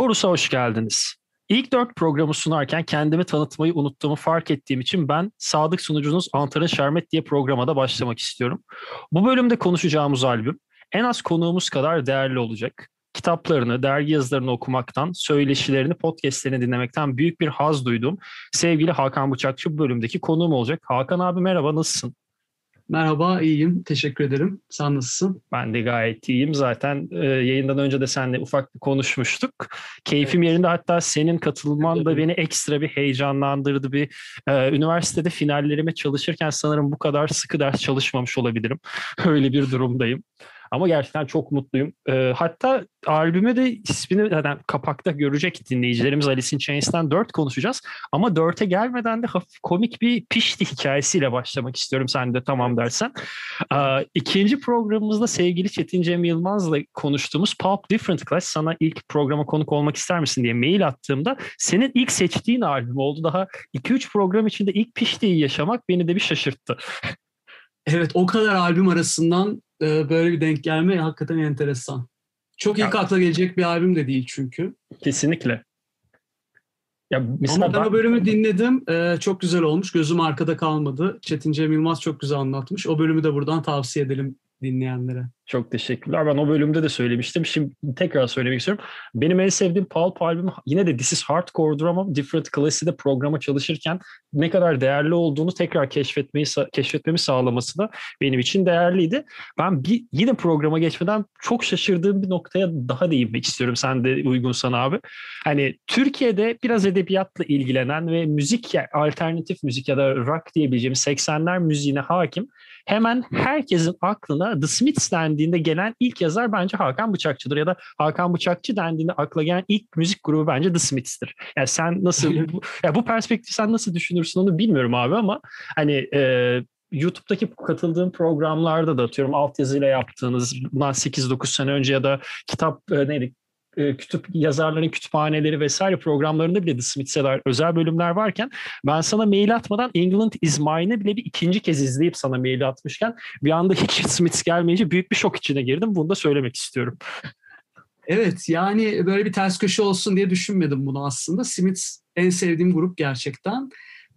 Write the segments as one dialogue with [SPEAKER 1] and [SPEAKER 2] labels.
[SPEAKER 1] Borus'a hoş geldiniz. İlk dört programı sunarken kendimi tanıtmayı unuttuğumu fark ettiğim için ben sadık sunucunuz Antares Şermet diye programa da başlamak istiyorum. Bu bölümde konuşacağımız albüm en az konuğumuz kadar değerli olacak. Kitaplarını, dergi yazılarını okumaktan, söyleşilerini, podcastlerini dinlemekten büyük bir haz duydum. Sevgili Hakan Bıçakçı bu bölümdeki konuğum olacak. Hakan abi merhaba nasılsın?
[SPEAKER 2] Merhaba, iyiyim. Teşekkür ederim. Sen nasılsın?
[SPEAKER 1] Ben de gayet iyiyim. Zaten e, yayından önce de seninle ufak bir konuşmuştuk. Keyfim evet. yerinde hatta senin katılman evet. da beni ekstra bir heyecanlandırdı. Bir e, üniversitede finallerime çalışırken sanırım bu kadar sıkı ders çalışmamış olabilirim. Öyle bir durumdayım. Ama gerçekten çok mutluyum. E, hatta albüme de ismini zaten kapakta görecek dinleyicilerimiz Alice in Chains'ten 4 konuşacağız. Ama 4'e gelmeden de hafif komik bir pişti hikayesiyle başlamak istiyorum sen de tamam dersen. E, ikinci programımızda sevgili Çetin Cem Yılmaz'la konuştuğumuz Pulp Different Class sana ilk programa konuk olmak ister misin diye mail attığımda senin ilk seçtiğin albüm oldu. Daha 2-3 program içinde ilk piştiği yaşamak beni de bir şaşırttı.
[SPEAKER 2] Evet o kadar albüm arasından e, böyle bir denk gelme hakikaten enteresan. Çok ilk akla gelecek bir albüm de değil çünkü.
[SPEAKER 1] Kesinlikle.
[SPEAKER 2] Ya mesela Ama ben, ben o bölümü dinledim. Ee, çok güzel olmuş. Gözüm arkada kalmadı. Çetin Cem Yılmaz çok güzel anlatmış. O bölümü de buradan tavsiye edelim dinleyenlere.
[SPEAKER 1] Çok teşekkürler. Ben o bölümde de söylemiştim. Şimdi tekrar söylemek istiyorum. Benim en sevdiğim Pulp albümü yine de This is Hardcore'dur ama Different Class'ı programa çalışırken ne kadar değerli olduğunu tekrar keşfetmeyi keşfetmemi sağlaması da benim için değerliydi. Ben bir, yine programa geçmeden çok şaşırdığım bir noktaya daha değinmek istiyorum. Sen de uygunsan abi. Hani Türkiye'de biraz edebiyatla ilgilenen ve müzik alternatif müzik ya da rock diyebileceğimiz 80'ler müziğine hakim hemen herkesin aklına The Smiths dendiğinde gelen ilk yazar bence Hakan Bıçakçı'dır ya da Hakan Bıçakçı dendiğinde akla gelen ilk müzik grubu bence The Smiths'tir. Yani sen nasıl bu, ya bu perspektif sen nasıl düşünürsün onu bilmiyorum abi ama hani e, YouTube'daki katıldığım programlarda da atıyorum altyazıyla yaptığınız bundan 8-9 sene önce ya da kitap e, neydi e, kütüp yazarların kütüphaneleri vesaire programlarında bile The Smiths'e özel bölümler varken ben sana mail atmadan England is Mine'ı bile bir ikinci kez izleyip sana mail atmışken bir anda hiç Smiths gelmeyince büyük bir şok içine girdim. Bunu da söylemek istiyorum.
[SPEAKER 2] Evet yani böyle bir ters köşe olsun diye düşünmedim bunu aslında. Smiths en sevdiğim grup gerçekten.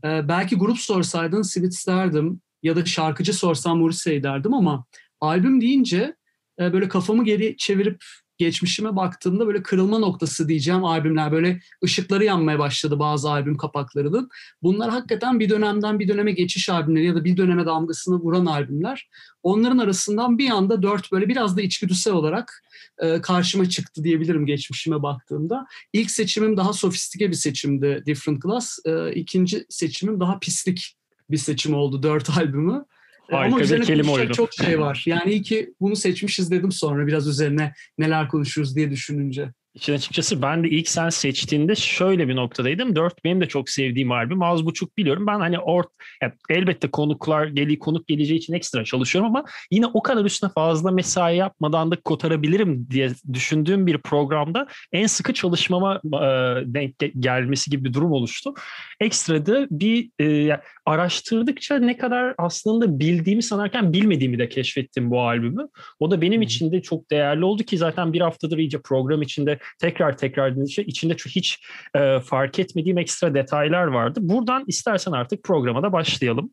[SPEAKER 2] Ee, belki grup sorsaydın Smiths derdim ya da şarkıcı sorsam Morrissey derdim ama albüm deyince e, böyle kafamı geri çevirip geçmişime baktığımda böyle kırılma noktası diyeceğim albümler. Böyle ışıkları yanmaya başladı bazı albüm kapaklarının. Bunlar hakikaten bir dönemden bir döneme geçiş albümleri ya da bir döneme damgasını vuran albümler. Onların arasından bir anda dört böyle biraz da içgüdüsel olarak e, karşıma çıktı diyebilirim geçmişime baktığımda. İlk seçimim daha sofistike bir seçimdi Different Class. E, ikinci seçimim daha pislik bir seçim oldu dört albümü.
[SPEAKER 1] Harika Ama bir kelime oydu.
[SPEAKER 2] Çok şey var. Yani iyi ki bunu seçmişiz dedim sonra biraz üzerine neler konuşuruz diye düşününce.
[SPEAKER 1] İçin açıkçası ben de ilk sen seçtiğinde şöyle bir noktadaydım. Dört benim de çok sevdiğim albüm. Az buçuk biliyorum. Ben hani ort, yani elbette konuklar geli konuk geleceği için ekstra çalışıyorum ama yine o kadar üstüne fazla mesai yapmadan da kotarabilirim diye düşündüğüm bir programda en sıkı çalışmama e, denk gelmesi gibi bir durum oluştu. Ekstra da bir e, araştırdıkça ne kadar aslında bildiğimi sanarken bilmediğimi de keşfettim bu albümü. O da benim için de çok değerli oldu ki zaten bir haftadır iyice program içinde tekrar tekrar dinleyince içinde hiç e, fark etmediğim ekstra detaylar vardı. Buradan istersen artık programa da başlayalım.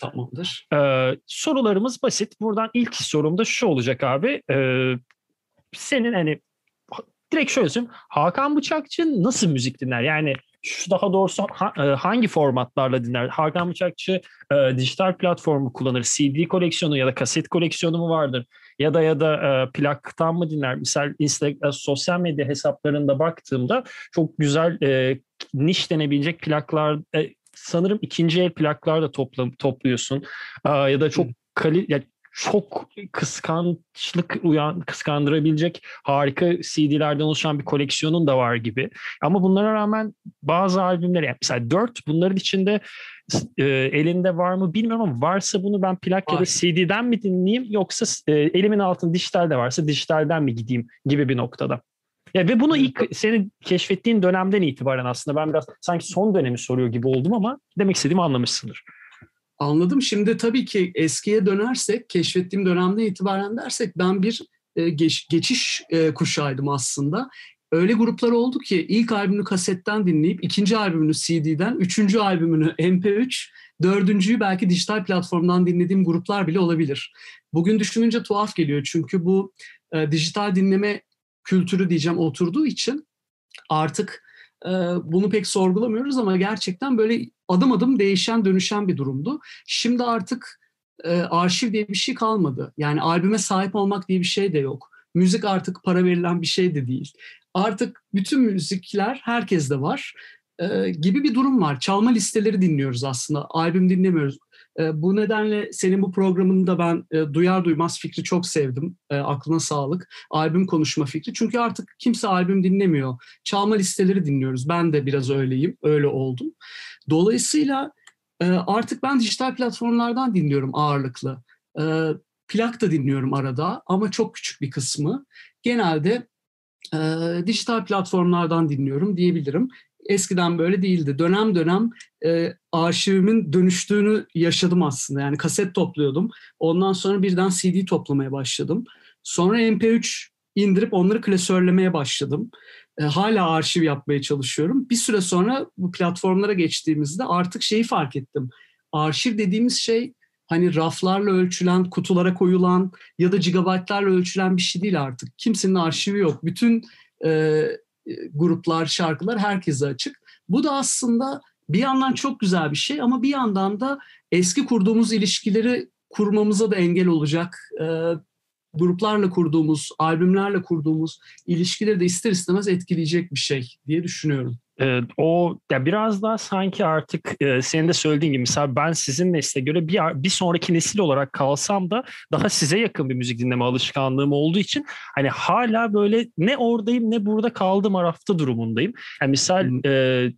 [SPEAKER 2] Tamamdır.
[SPEAKER 1] Ee, sorularımız basit. Buradan ilk sorum da şu olacak abi. Ee, senin hani direkt şöyle söyleyeyim. Hakan Bıçakçı nasıl müzik dinler? Yani şu daha doğrusu e, hangi formatlarla dinler? Hakan Bıçakçı e, dijital platformu kullanır. CD koleksiyonu ya da kaset koleksiyonu mu vardır? Ya da ya da e, plaktan mı dinler? Misal Instagram, sosyal medya hesaplarında baktığımda çok güzel e, niş denebilecek plaklar e, sanırım ikinci el plaklar da topla, topluyorsun. E, ya da çok kali, yani çok kıskançlık uyan, kıskandırabilecek harika CD'lerden oluşan bir koleksiyonun da var gibi. Ama bunlara rağmen bazı albümler, yani mesela 4 bunların içinde e, elinde var mı bilmiyorum ama varsa bunu ben plak var. ya da CD'den mi dinleyeyim yoksa e, elimin altında dijitalde varsa dijitalden mi gideyim gibi bir noktada. Ya ve bunu ilk senin keşfettiğin dönemden itibaren aslında ben biraz sanki son dönemi soruyor gibi oldum ama demek istediğimi anlamışsındır.
[SPEAKER 2] Anladım. Şimdi tabii ki eskiye dönersek, keşfettiğim dönemden itibaren dersek ben bir e, geç, geçiş e, kuşağıydım aslında. öyle gruplar oldu ki ilk albümünü kasetten dinleyip ikinci albümünü CD'den, üçüncü albümünü MP3, dördüncüyü belki dijital platformdan dinlediğim gruplar bile olabilir. Bugün düşününce tuhaf geliyor çünkü bu e, dijital dinleme kültürü diyeceğim oturduğu için artık e, bunu pek sorgulamıyoruz ama gerçekten böyle adım adım değişen dönüşen bir durumdu. Şimdi artık e, arşiv diye bir şey kalmadı. Yani albüme sahip olmak diye bir şey de yok. Müzik artık para verilen bir şey de değil. Artık bütün müzikler herkeste var e, gibi bir durum var. Çalma listeleri dinliyoruz aslında. Albüm dinlemiyoruz. E, bu nedenle senin bu programında ben e, duyar duymaz fikri çok sevdim. E, aklına sağlık. Albüm konuşma fikri. Çünkü artık kimse albüm dinlemiyor. Çalma listeleri dinliyoruz. Ben de biraz öyleyim. Öyle oldum. Dolayısıyla e, artık ben dijital platformlardan dinliyorum ağırlıklı. Plak da dinliyorum arada ama çok küçük bir kısmı. Genelde e, dijital platformlardan dinliyorum diyebilirim eskiden böyle değildi. Dönem dönem e, arşivimin dönüştüğünü yaşadım aslında. Yani kaset topluyordum. Ondan sonra birden CD toplamaya başladım. Sonra MP3 indirip onları klasörlemeye başladım. E, hala arşiv yapmaya çalışıyorum. Bir süre sonra bu platformlara geçtiğimizde artık şeyi fark ettim. Arşiv dediğimiz şey hani raflarla ölçülen, kutulara koyulan ya da gigabaytlarla ölçülen bir şey değil artık. Kimsenin arşivi yok. Bütün e, gruplar, şarkılar herkese açık. Bu da aslında bir yandan çok güzel bir şey ama bir yandan da eski kurduğumuz ilişkileri kurmamıza da engel olacak. E, gruplarla kurduğumuz, albümlerle kurduğumuz ilişkileri de ister istemez etkileyecek bir şey diye düşünüyorum.
[SPEAKER 1] Ee, o ya biraz daha sanki artık e, senin de söylediğin gibi mesela ben sizin nesle göre bir bir sonraki nesil olarak kalsam da daha size yakın bir müzik dinleme alışkanlığım olduğu için hani hala böyle ne oradayım ne burada kaldım arafta durumundayım. Yani misal e,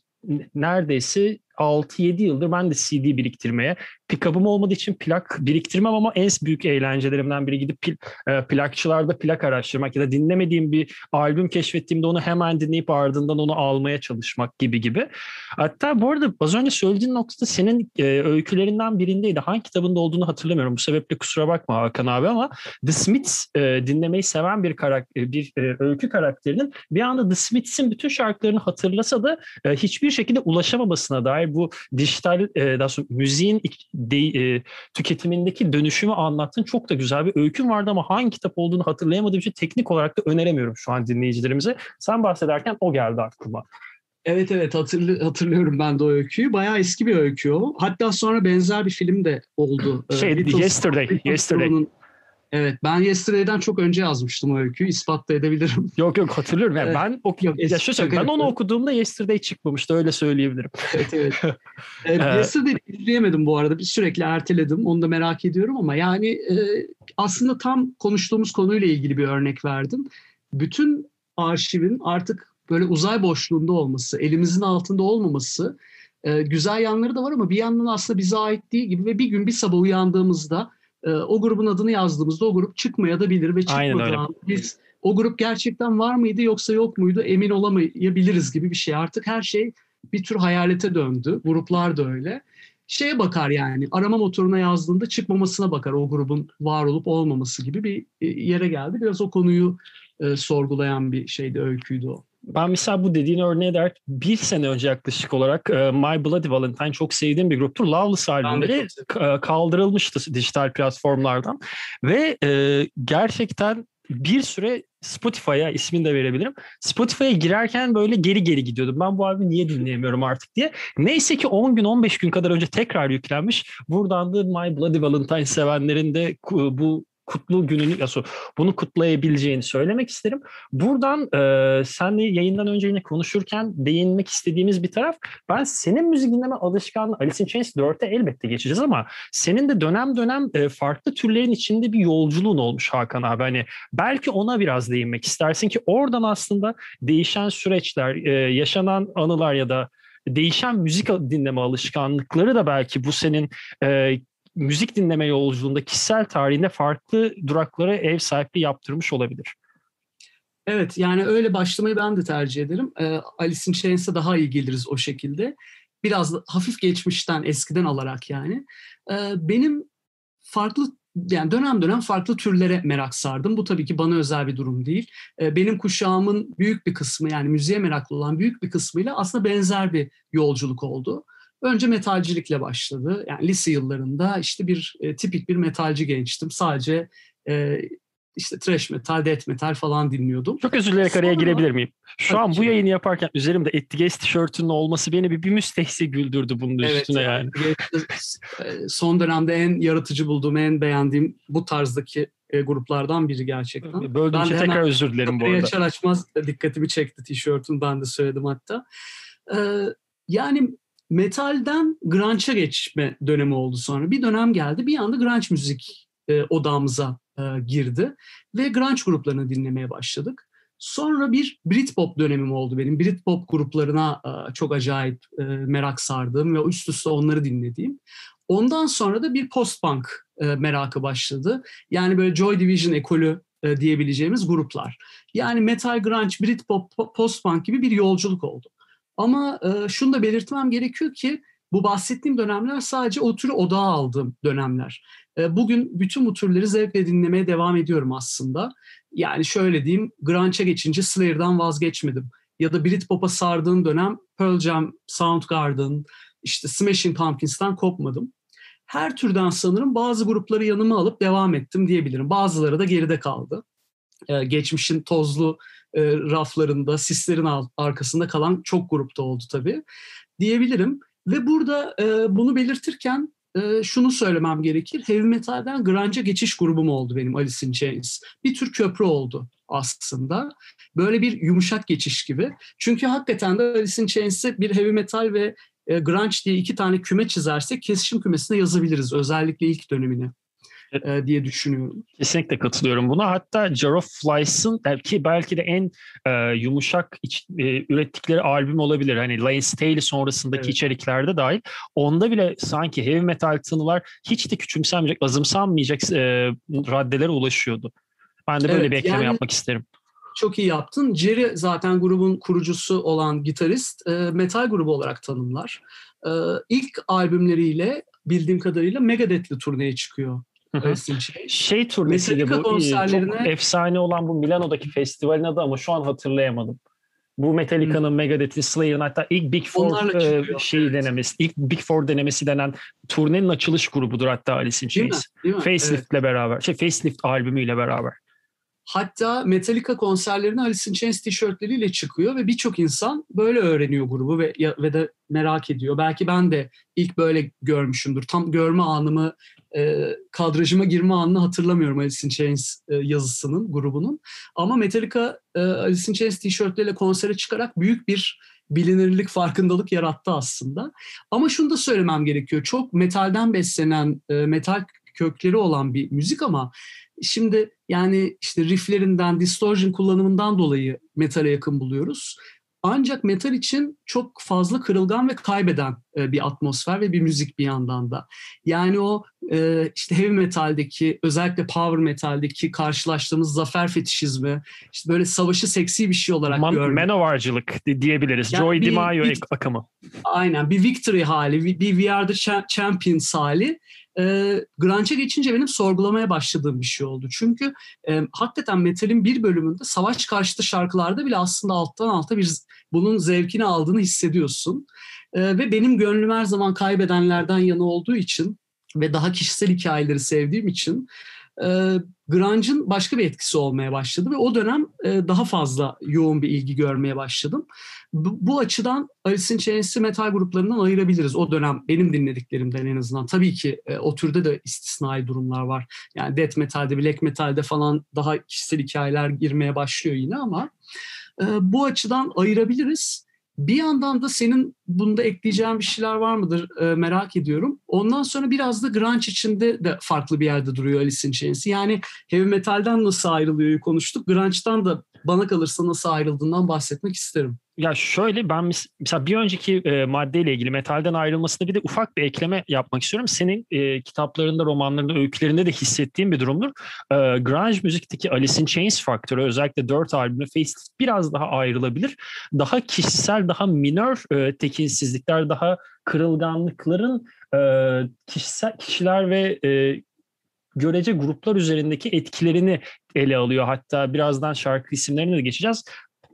[SPEAKER 1] neredeyse 6-7 yıldır ben de CD biriktirmeye, pick-up'ım olmadığı için plak biriktirmem ama en büyük eğlencelerimden biri gidip pil, e, plakçılarda plak araştırmak ya da dinlemediğim bir albüm keşfettiğimde onu hemen dinleyip ardından onu almaya çalışmak gibi gibi. Hatta bu arada az önce söylediğin noktada senin e, öykülerinden birindeydi. Hangi kitabında olduğunu hatırlamıyorum. Bu sebeple kusura bakma Hakan abi ama The Smiths e, dinlemeyi seven bir karakter, bir e, öykü karakterinin bir anda The Smiths'in bütün şarkılarını hatırlasa da e, hiçbir şekilde ulaşamamasına dair bu dijital e, daha sonra müziğin de, e, tüketimindeki dönüşümü anlattın. Çok da güzel bir öykün vardı ama hangi kitap olduğunu hatırlayamadığım için teknik olarak da öneremiyorum şu an dinleyicilerimize. Sen bahsederken o geldi aklıma.
[SPEAKER 2] Evet evet hatırlı, hatırlıyorum ben de o öyküyü. Bayağı eski bir öykü o. Hatta sonra benzer bir film de oldu.
[SPEAKER 1] Şey, Beatles, Yesterday. Beatles Yesterday.
[SPEAKER 2] Evet ben Yesterday'den çok önce yazmıştım o öyküyü. İspat da edebilirim.
[SPEAKER 1] Yok yok hatırlıyorum. Yani ben ok yok, ya şu ben onu okuduğumda Yesterday çıkmamıştı öyle söyleyebilirim.
[SPEAKER 2] Evet evet. ee, Yesterday'i izleyemedim bu arada. Bir sürekli erteledim. Onu da merak ediyorum ama yani e, aslında tam konuştuğumuz konuyla ilgili bir örnek verdim. Bütün arşivin artık böyle uzay boşluğunda olması, elimizin altında olmaması e, güzel yanları da var ama bir yandan aslında bize ait değil gibi ve bir gün bir sabah uyandığımızda e, o grubun adını yazdığımızda o grup çıkmaya da bilir ve çıkmadan biz o grup gerçekten var mıydı yoksa yok muydu emin olamayabiliriz gibi bir şey. Artık her şey bir tür hayalete döndü. Gruplar da öyle. Şeye bakar yani arama motoruna yazdığında çıkmamasına bakar o grubun var olup olmaması gibi bir e, yere geldi. Biraz o konuyu e, sorgulayan bir şeydi, öyküydü o
[SPEAKER 1] ben mesela bu dediğin örneğe der bir sene önce yaklaşık olarak e, My Bloody Valentine çok sevdiğim bir gruptur. Loveless albümleri e, kaldırılmıştı dijital platformlardan ve e, gerçekten bir süre Spotify'a ismini de verebilirim. Spotify'a girerken böyle geri geri gidiyordum. Ben bu albümü niye dinleyemiyorum artık diye. Neyse ki 10 gün 15 gün kadar önce tekrar yüklenmiş. Buradan da My Bloody Valentine sevenlerin de bu kutlu gününü ya bunu kutlayabileceğini söylemek isterim. Buradan e, senle yayından önce yine konuşurken değinmek istediğimiz bir taraf ben senin müzik dinleme alışkanlığı Alice in Chains 4'e elbette geçeceğiz ama senin de dönem dönem e, farklı türlerin içinde bir yolculuğun olmuş Hakan abi. Hani belki ona biraz değinmek istersin ki oradan aslında değişen süreçler, e, yaşanan anılar ya da değişen müzik dinleme alışkanlıkları da belki bu senin e, müzik dinleme yolculuğunda kişisel tarihinde farklı duraklara ev sahipliği yaptırmış olabilir.
[SPEAKER 2] Evet yani öyle başlamayı ben de tercih ederim. Ee, Alice in Chains'e daha iyi geliriz o şekilde. Biraz hafif geçmişten eskiden alarak yani. Ee, benim farklı yani dönem dönem farklı türlere merak sardım. Bu tabii ki bana özel bir durum değil. Benim kuşağımın büyük bir kısmı yani müziğe meraklı olan büyük bir kısmıyla aslında benzer bir yolculuk oldu. Önce metalcilikle başladı. Yani lise yıllarında işte bir e, tipik bir metalci gençtim. Sadece e, işte trash metal, death metal falan dinliyordum.
[SPEAKER 1] Çok özür dilerim araya girebilir miyim? Şu an bu yayını yaparken üzerimde Ettiges tişörtünün olması beni bir, bir müstehsi güldürdü bunun evet, üstüne yani.
[SPEAKER 2] E, son dönemde en yaratıcı bulduğum, en beğendiğim bu tarzdaki e, gruplardan biri gerçekten.
[SPEAKER 1] Böldüğüm için tekrar özür dilerim bu arada.
[SPEAKER 2] Açar açmaz dikkatimi çekti tişörtün ben de söyledim hatta. Ee, yani metalden grunge'a geçme dönemi oldu sonra. Bir dönem geldi bir anda grunge müzik e, odamıza e, girdi ve grunge gruplarını dinlemeye başladık. Sonra bir Britpop dönemim oldu benim. Britpop gruplarına e, çok acayip e, merak sardığım ve üst üste onları dinlediğim. Ondan sonra da bir post-punk e, merakı başladı. Yani böyle Joy Division ekolü e, diyebileceğimiz gruplar. Yani metal, grunge, Britpop, post-punk gibi bir yolculuk oldu. Ama e, şunu da belirtmem gerekiyor ki bu bahsettiğim dönemler sadece o türü odağa aldığım dönemler. E, bugün bütün bu türleri zevkle dinlemeye devam ediyorum aslında. Yani şöyle diyeyim, grunge'a geçince Slayer'dan vazgeçmedim. Ya da Britpop'a sardığım dönem Pearl Jam, Soundgarden, işte Smashing Pumpkins'ten kopmadım. Her türden sanırım bazı grupları yanıma alıp devam ettim diyebilirim. Bazıları da geride kaldı. Ee, geçmişin tozlu e, raflarında, sislerin arkasında kalan çok grupta oldu tabii diyebilirim. Ve burada e, bunu belirtirken e, şunu söylemem gerekir. Heavy metalden grunge'a geçiş grubum oldu benim Alice in Chains. Bir tür köprü oldu aslında. Böyle bir yumuşak geçiş gibi. Çünkü hakikaten de Alice in Chains'i bir heavy metal ve e, grunge diye iki tane küme çizersek kesişim kümesine yazabiliriz. Özellikle ilk dönemini e, diye düşünüyorum.
[SPEAKER 1] Kesinlikle katılıyorum buna. Hatta Jar of Flies'ın belki belki de en e, yumuşak iç, e, ürettikleri albüm olabilir. Hani Lane Staley sonrasındaki evet. içeriklerde dahil. Onda bile sanki heavy metal tınılar hiç de küçümsenmeyecek, azımsanmayacak e, raddelere ulaşıyordu. Ben de böyle evet, bir ekleme yani, yapmak isterim.
[SPEAKER 2] Çok iyi yaptın. Jerry zaten grubun kurucusu olan gitarist e, metal grubu olarak tanımlar. E, ilk albümleriyle bildiğim kadarıyla Megadeth'li turneye çıkıyor
[SPEAKER 1] şey turnesiydi bu konserlerine... çok efsane olan bu Milano'daki festivalin adı ama şu an hatırlayamadım. Bu Metallica'nın, hmm. Megadeth'in, Slayer'ın hatta ilk Big Four e, şeyi evet. denemesi, ilk Big Four denemesi denen turnenin açılış grubudur hatta Alice in Chains. Facelift'le evet. beraber, şey Facelift albümüyle beraber.
[SPEAKER 2] Hatta Metallica konserlerine Alice in Chains tişörtleriyle çıkıyor ve birçok insan böyle öğreniyor grubu ve ve de merak ediyor. Belki ben de ilk böyle görmüşümdür. Tam görme anımı, e, kadrajıma girme anını hatırlamıyorum Alice in Chains e, yazısının, grubunun. Ama Metallica e, Alice in Chains tişörtleriyle konsere çıkarak büyük bir bilinirlik, farkındalık yarattı aslında. Ama şunu da söylemem gerekiyor. Çok metalden beslenen, e, metal kökleri olan bir müzik ama Şimdi yani işte rifflerinden, distortion kullanımından dolayı metale yakın buluyoruz. Ancak metal için çok fazla kırılgan ve kaybeden e, bir atmosfer ve bir müzik bir yandan da. Yani o e, işte heavy metaldeki özellikle power metaldeki karşılaştığımız zafer fetişizmi, işte böyle savaşı seksi bir şey olarak
[SPEAKER 1] Man, görmek. Manowarcılık diyebiliriz. Yani Joy DiMaggio akımı.
[SPEAKER 2] Aynen bir victory hali, bir, bir We Are The Champions hali e, grunge'a geçince benim sorgulamaya başladığım bir şey oldu. Çünkü e, hakikaten metalin bir bölümünde savaş karşıtı şarkılarda bile aslında alttan alta bir bunun zevkini aldığını hissediyorsun. E, ve benim gönlüm her zaman kaybedenlerden yana olduğu için ve daha kişisel hikayeleri sevdiğim için e, grunge'ın başka bir etkisi olmaya başladı ve o dönem e, daha fazla yoğun bir ilgi görmeye başladım. Bu, bu açıdan Alice in Chains'i metal gruplarından ayırabiliriz. O dönem benim dinlediklerimden en azından. Tabii ki e, o türde de istisnai durumlar var. Yani death metalde, black metalde falan daha kişisel hikayeler girmeye başlıyor yine ama e, bu açıdan ayırabiliriz. Bir yandan da senin bunda ekleyeceğin bir şeyler var mıdır e, merak ediyorum. Ondan sonra biraz da grunge içinde de farklı bir yerde duruyor Alice in Chains. Yani heavy metalden nasıl ayrılıyor konuştuk. Grunge'dan da bana kalırsa nasıl ayrıldığından bahsetmek isterim.
[SPEAKER 1] Ya şöyle ben mesela bir önceki e, maddeyle ilgili metalden ayrılmasında bir de ufak bir ekleme yapmak istiyorum. Senin e, kitaplarında, romanlarında, öykülerinde de hissettiğim bir durumdur. E, grunge müzikteki Alice in Chains faktörü özellikle dört albümü Facelift biraz daha ayrılabilir. Daha kişisel, daha minör e, tekinsizlikler, daha kırılganlıkların e, kişisel kişiler ve e, görece gruplar üzerindeki etkilerini ele alıyor. Hatta birazdan şarkı isimlerine de geçeceğiz.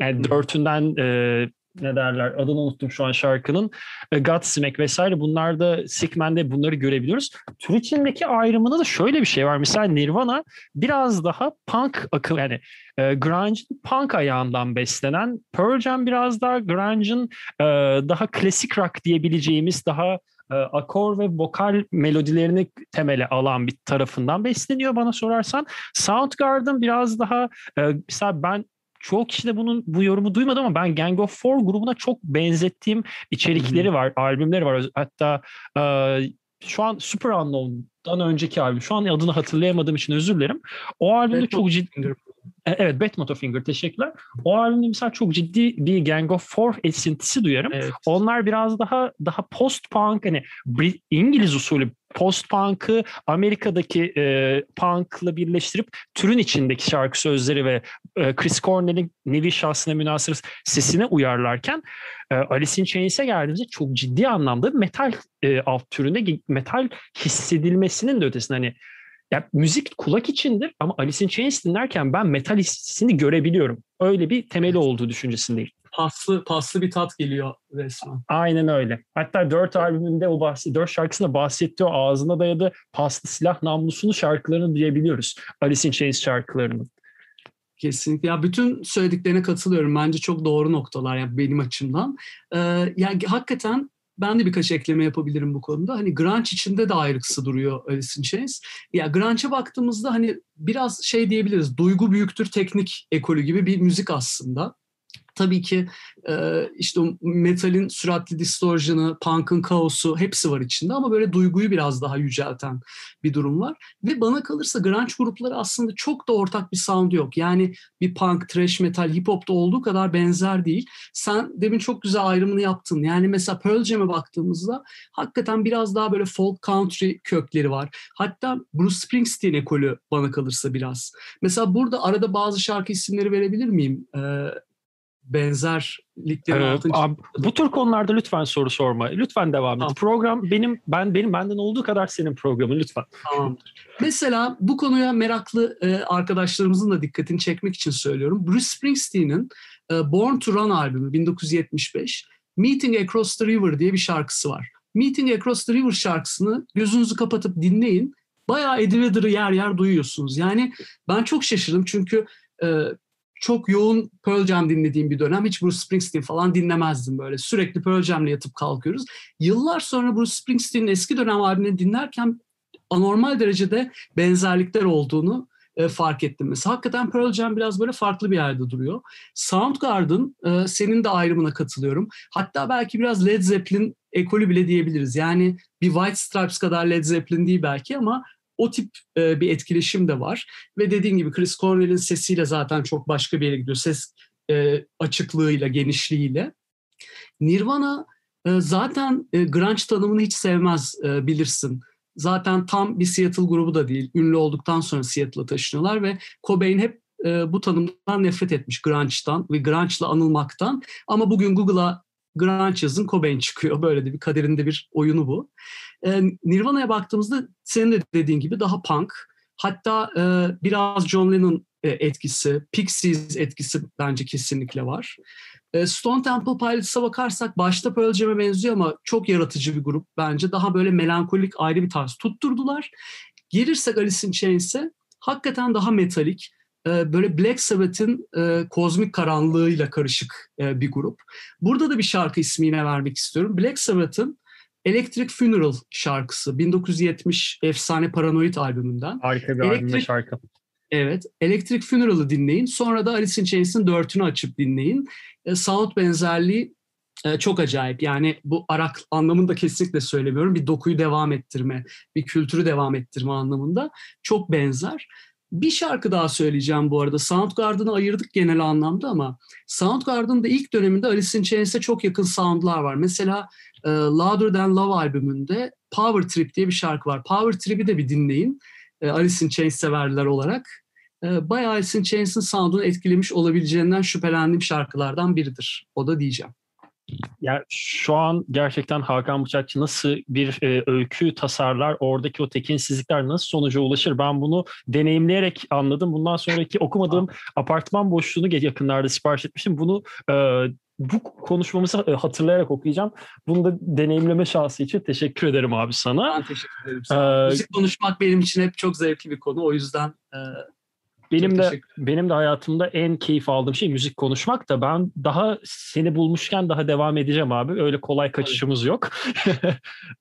[SPEAKER 1] Yani dörtünden e, ne derler adını unuttum şu an şarkının. E, Godsmack vesaire bunlarda Sickman'de bunları görebiliyoruz. Tür içindeki ayrımında da şöyle bir şey var. Mesela Nirvana biraz daha punk akıl yani e, grunge'ın punk ayağından beslenen Pearl Jam biraz daha grunge'ın e, daha klasik rock diyebileceğimiz daha e, akor ve vokal melodilerini temele alan bir tarafından besleniyor bana sorarsan. Soundgarden biraz daha e, mesela ben çoğu kişi de bunun bu yorumu duymadı ama ben Gang of Four grubuna çok benzettiğim içerikleri var, albümleri var. Hatta e, şu an Super Unknown'dan önceki albüm. Şu an adını hatırlayamadığım için özür dilerim. O albümde Bad çok ciddi... E, evet, Bad Motorfinger teşekkürler. O albümde mesela çok ciddi bir Gang of Four esintisi duyarım. Evet. Onlar biraz daha daha post-punk hani İngiliz usulü post-punk'ı Amerika'daki e, punk'la birleştirip türün içindeki şarkı sözleri ve e, Chris Cornell'in nevi şahsına münasır sesine uyarlarken e, Alice in Chains'e geldiğimizde çok ciddi anlamda metal e, alt türünde metal hissedilmesinin de ötesinde hani ya müzik kulak içindir ama Alice in Chains dinlerken ben metal hissini görebiliyorum. Öyle bir temeli olduğu düşüncesindeyim
[SPEAKER 2] paslı paslı bir tat geliyor resmen.
[SPEAKER 1] Aynen öyle. Hatta dört albümünde o bahsi, dört şarkısında bahsettiği o ağzına dayadı paslı silah namlusunu şarkılarını duyabiliyoruz. Alice in Chains şarkılarının.
[SPEAKER 2] Kesinlikle. Ya bütün söylediklerine katılıyorum. Bence çok doğru noktalar yani benim açımdan. Ee, yani hakikaten ben de birkaç ekleme yapabilirim bu konuda. Hani grunge içinde de ayrıksı duruyor Alice in Chains. Ya grunge'a baktığımızda hani biraz şey diyebiliriz. Duygu büyüktür teknik ekolü gibi bir müzik aslında tabii ki e, işte metalin süratli distortion'ı, punk'ın kaosu hepsi var içinde ama böyle duyguyu biraz daha yücelten bir durum var. Ve bana kalırsa grunge grupları aslında çok da ortak bir sound yok. Yani bir punk, thrash metal, hip hop'ta olduğu kadar benzer değil. Sen demin çok güzel ayrımını yaptın. Yani mesela Pearl Jam'e baktığımızda hakikaten biraz daha böyle folk country kökleri var. Hatta Bruce Springsteen ekolü bana kalırsa biraz. Mesela burada arada bazı şarkı isimleri verebilir miyim? Ee, benzerliklerin
[SPEAKER 1] evet, abi, bu tür konularda lütfen soru sorma. Lütfen devam tamam. et. Program benim ben benim benden olduğu kadar senin programın lütfen.
[SPEAKER 2] Tamamdır. Mesela bu konuya meraklı e, arkadaşlarımızın da dikkatini çekmek için söylüyorum. Bruce Springsteen'in e, Born to Run albümü 1975 Meeting Across the River diye bir şarkısı var. Meeting Across the River şarkısını gözünüzü kapatıp dinleyin. Bayağı Eddie Vedder'ı yer yer duyuyorsunuz. Yani ben çok şaşırdım çünkü e, çok yoğun Pearl Jam dinlediğim bir dönem. Hiç Bruce Springsteen falan dinlemezdim böyle. Sürekli Pearl Jam'le yatıp kalkıyoruz. Yıllar sonra Bruce Springsteen'in eski dönem albümünü dinlerken anormal derecede benzerlikler olduğunu e, fark ettim. Mesela hakikaten Pearl Jam biraz böyle farklı bir yerde duruyor. Soundgarden e, senin de ayrımına katılıyorum. Hatta belki biraz Led Zeppelin ekolü bile diyebiliriz. Yani bir White Stripes kadar Led Zeppelin değil belki ama o tip e, bir etkileşim de var. Ve dediğim gibi Chris Cornell'in sesiyle zaten çok başka bir yere gidiyor. Ses e, açıklığıyla, genişliğiyle. Nirvana e, zaten e, grunge tanımını hiç sevmez e, bilirsin. Zaten tam bir Seattle grubu da değil. Ünlü olduktan sonra Seattle'a taşınıyorlar ve Cobain hep e, bu tanımdan nefret etmiş grunge'dan ve grunge'la anılmaktan. Ama bugün Google'a grunge yazın Cobain çıkıyor. Böyle de bir kaderinde bir oyunu bu. E, Nirvana'ya baktığımızda senin de dediğin gibi daha punk. Hatta e, biraz John Lennon e, etkisi, Pixies etkisi bence kesinlikle var. Stone Temple Pilots'a bakarsak başta Pearl Jam'e benziyor ama çok yaratıcı bir grup bence. Daha böyle melankolik ayrı bir tarz tutturdular. Gelirsek Alice in Chains'e hakikaten daha metalik, böyle Black Sabbath'in e, kozmik karanlığıyla karışık e, bir grup. Burada da bir şarkı ismine vermek istiyorum. Black Sabbath'ın Electric Funeral şarkısı 1970 efsane Paranoid albümünden.
[SPEAKER 1] Harika bir Electric, albüm şarkı.
[SPEAKER 2] Evet. Electric Funeral'ı dinleyin. Sonra da Alice in Chains'in dörtünü açıp dinleyin. E, sound benzerliği e, çok acayip. Yani bu arak anlamında kesinlikle söylemiyorum. Bir dokuyu devam ettirme, bir kültürü devam ettirme anlamında çok benzer. Bir şarkı daha söyleyeceğim bu arada. Soundgarden'ı ayırdık genel anlamda ama Soundgarden'da ilk döneminde Alice in Chains'e çok yakın soundlar var. Mesela e, Louder Than Love albümünde Power Trip diye bir şarkı var. Power Trip'i de bir dinleyin. E, Alice in Chains severler olarak. E, bayağı Alice in Chains'in sound'unu etkilemiş olabileceğinden şüphelendiğim şarkılardan biridir. O da diyeceğim.
[SPEAKER 1] Ya şu an gerçekten Hakan Bıçakçı nasıl bir e, öykü tasarlar, oradaki o tekinsizlikler nasıl sonuca ulaşır? Ben bunu deneyimleyerek anladım. Bundan sonraki okumadığım apartman boşluğunu yakınlarda sipariş etmiştim. Bunu e, bu konuşmamızı e, hatırlayarak okuyacağım. Bunu da deneyimleme şansı için teşekkür ederim abi sana.
[SPEAKER 2] Ben teşekkür ederim. Ee, Müzik konuşmak benim için hep çok zevkli bir konu. O yüzden e,
[SPEAKER 1] benim de benim de hayatımda en keyif aldığım şey müzik konuşmak da ben daha seni bulmuşken daha devam edeceğim abi. Öyle kolay kaçışımız yok.